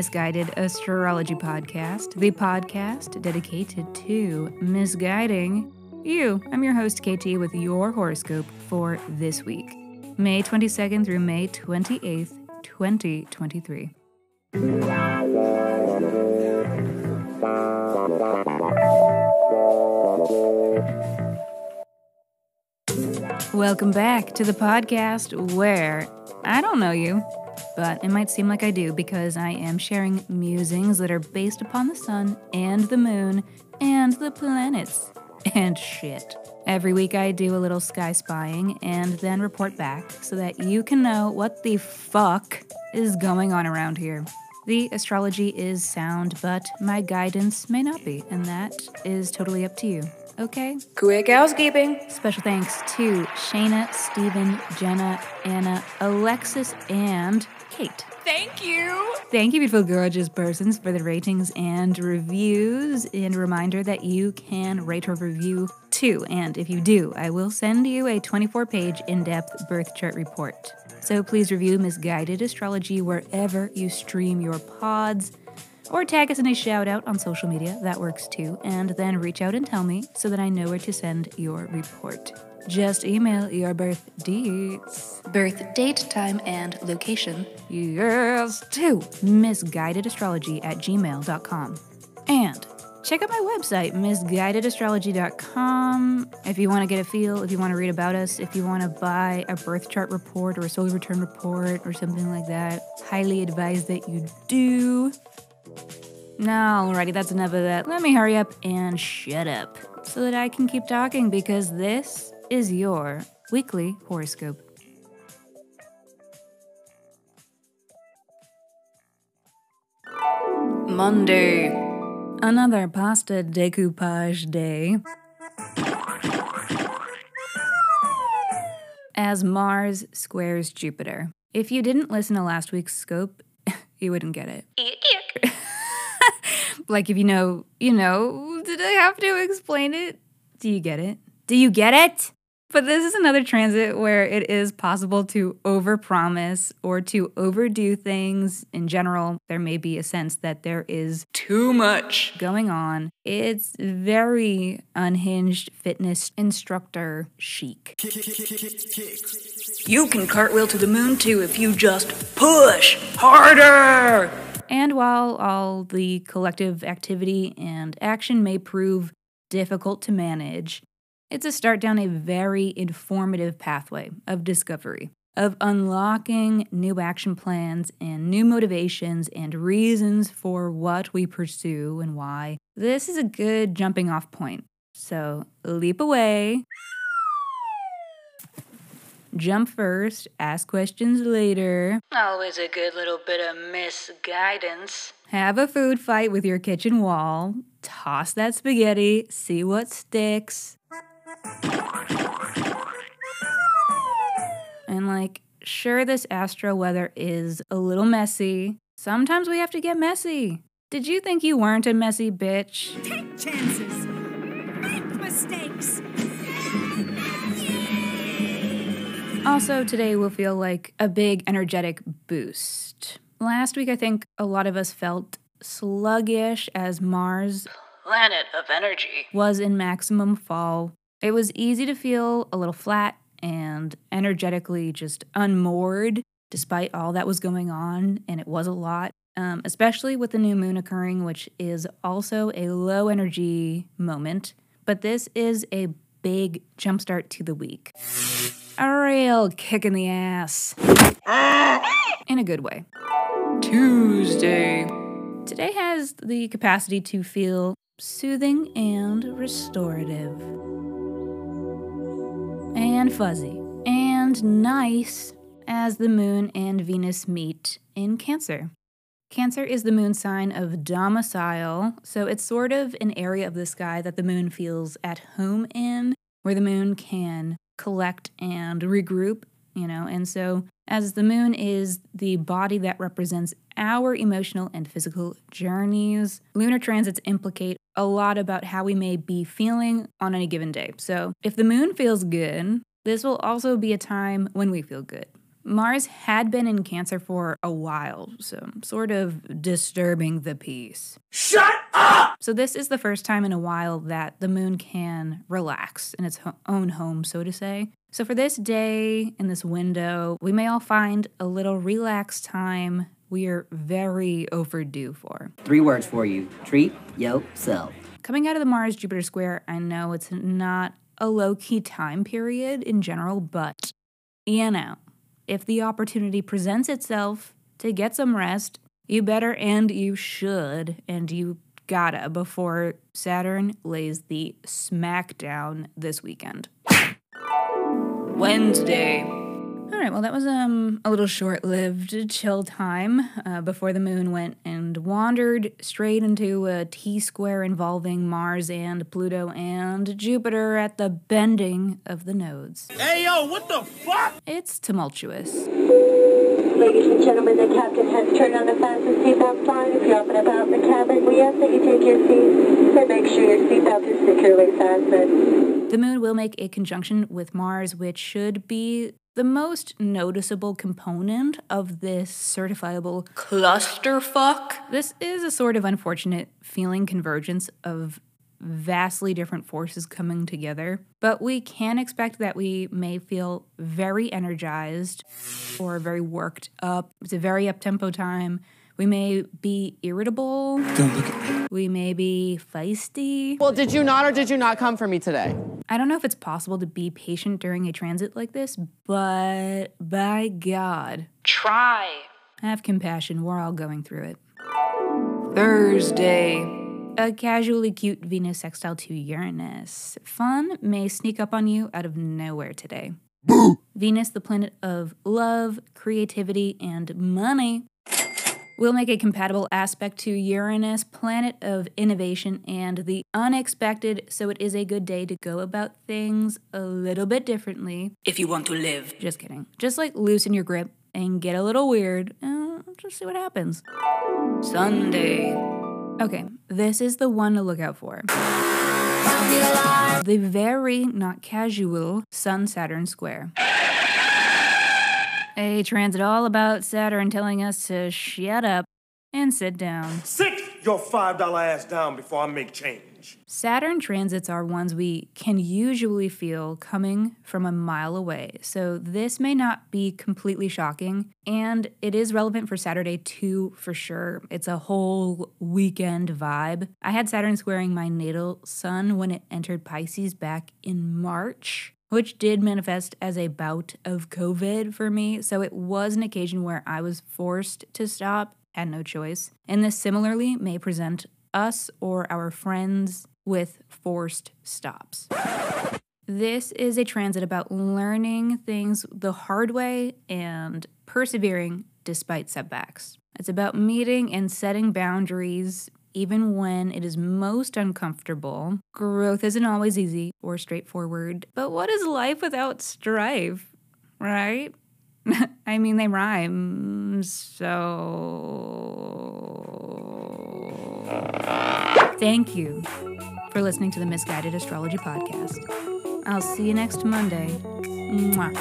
Miss Guided Astrology Podcast, the podcast dedicated to misguiding you. I'm your host, KT, with your horoscope for this week, May 22nd through May 28th, 2023. Welcome back to the podcast where I don't know you, but it might seem like I do because I am sharing musings that are based upon the sun and the moon and the planets and shit. Every week I do a little sky spying and then report back so that you can know what the fuck is going on around here. The astrology is sound, but my guidance may not be, and that is totally up to you. Okay? Quick housekeeping. Special thanks to Shayna, Stephen, Jenna, Anna, Alexis, and Kate. Thank you. Thank you, beautiful, gorgeous persons, for the ratings and reviews. And a reminder that you can rate or review too. And if you do, I will send you a 24 page in depth birth chart report. So please review Miss Guided Astrology wherever you stream your pods. Or tag us in a shout out on social media, that works too, and then reach out and tell me so that I know where to send your report. Just email your birth dates, birth date, time, and location. Yes, to misguidedastrology at gmail.com. And check out my website, misguidedastrology.com. If you want to get a feel, if you want to read about us, if you want to buy a birth chart report or a solar return report or something like that, highly advise that you do. Now, alrighty, that's enough of that. Let me hurry up and shut up so that I can keep talking because this is your weekly horoscope. Monday. Another pasta decoupage day. As Mars squares Jupiter. If you didn't listen to last week's scope, you wouldn't get it. like if you know, you know, did I have to explain it? Do you get it? Do you get it? But this is another transit where it is possible to overpromise or to overdo things. In general, there may be a sense that there is too much going on. It's very unhinged fitness instructor chic. You can cartwheel to the moon too if you just push harder. And while all the collective activity and action may prove difficult to manage, it's a start down a very informative pathway of discovery, of unlocking new action plans and new motivations and reasons for what we pursue and why. This is a good jumping off point. So leap away. Jump first, ask questions later. Always a good little bit of misguidance. Have a food fight with your kitchen wall. Toss that spaghetti, see what sticks. And like, sure, this astro weather is a little messy. Sometimes we have to get messy. Did you think you weren't a messy bitch? Take chances. Also, today will feel like a big energetic boost. Last week, I think a lot of us felt sluggish as Mars, planet of energy, was in maximum fall. It was easy to feel a little flat and energetically just unmoored despite all that was going on, and it was a lot, um, especially with the new moon occurring, which is also a low energy moment. But this is a big jumpstart to the week. A real kick in the ass. In a good way. Tuesday. Today has the capacity to feel soothing and restorative. And fuzzy. And nice as the moon and Venus meet in Cancer. Cancer is the moon sign of domicile, so it's sort of an area of the sky that the moon feels at home in, where the moon can collect and regroup, you know. And so, as the moon is the body that represents our emotional and physical journeys, lunar transits implicate a lot about how we may be feeling on any given day. So, if the moon feels good, this will also be a time when we feel good. Mars had been in Cancer for a while, so sort of disturbing the peace. Shut up! So, this is the first time in a while that the moon can relax in its ho- own home, so to say. So, for this day in this window, we may all find a little relaxed time we are very overdue for. Three words for you treat yourself. Coming out of the Mars Jupiter square, I know it's not a low key time period in general, but you know, if the opportunity presents itself to get some rest, you better and you should, and you gotta before Saturn lays the smackdown this weekend. Wednesday. All right, well, that was um, a little short lived chill time uh, before the moon went and wandered straight into a T square involving Mars and Pluto and Jupiter at the bending of the nodes. Hey yo, what the fuck? It's tumultuous. Ladies and gentlemen, the captain has turned on the fasten seatbelt sign. If you're up and about in the cabin, we ask that you take your seats and make sure your seatbelt is securely fastened. The moon will make a conjunction with Mars, which should be the most noticeable component of this certifiable clusterfuck. This is a sort of unfortunate feeling convergence of vastly different forces coming together, but we can expect that we may feel very energized or very worked up. It's a very up tempo time. We may be irritable. Don't look at me. We may be feisty. Well, did you not or did you not come for me today? I don't know if it's possible to be patient during a transit like this, but by God, try. Have compassion. We're all going through it. Thursday. A casually cute Venus sextile to Uranus. Fun may sneak up on you out of nowhere today. Venus, the planet of love, creativity, and money, will make a compatible aspect to Uranus, planet of innovation and the unexpected, so it is a good day to go about things a little bit differently. If you want to live. Just kidding. Just like loosen your grip and get a little weird. Uh, just see what happens. Sunday. Okay, this is the one to look out for. The very not casual Sun Saturn square. A transit all about Saturn telling us to shut up and sit down. Sit your $5 ass down before I make change. Saturn transits are ones we can usually feel coming from a mile away, so this may not be completely shocking, and it is relevant for Saturday too, for sure. It's a whole weekend vibe. I had Saturn squaring my natal sun when it entered Pisces back in March. Which did manifest as a bout of COVID for me, so it was an occasion where I was forced to stop, had no choice. And this similarly may present us or our friends with forced stops. This is a transit about learning things the hard way and persevering despite setbacks. It's about meeting and setting boundaries even when it is most uncomfortable. Growth isn't always easy or straightforward, but what is life without strife, right? I mean, they rhyme, so. Thank you for listening to the Miss Guided Astrology Podcast. I'll see you next Monday. Mwah.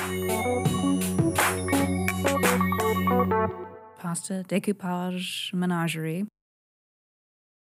Pasta, decoupage, menagerie.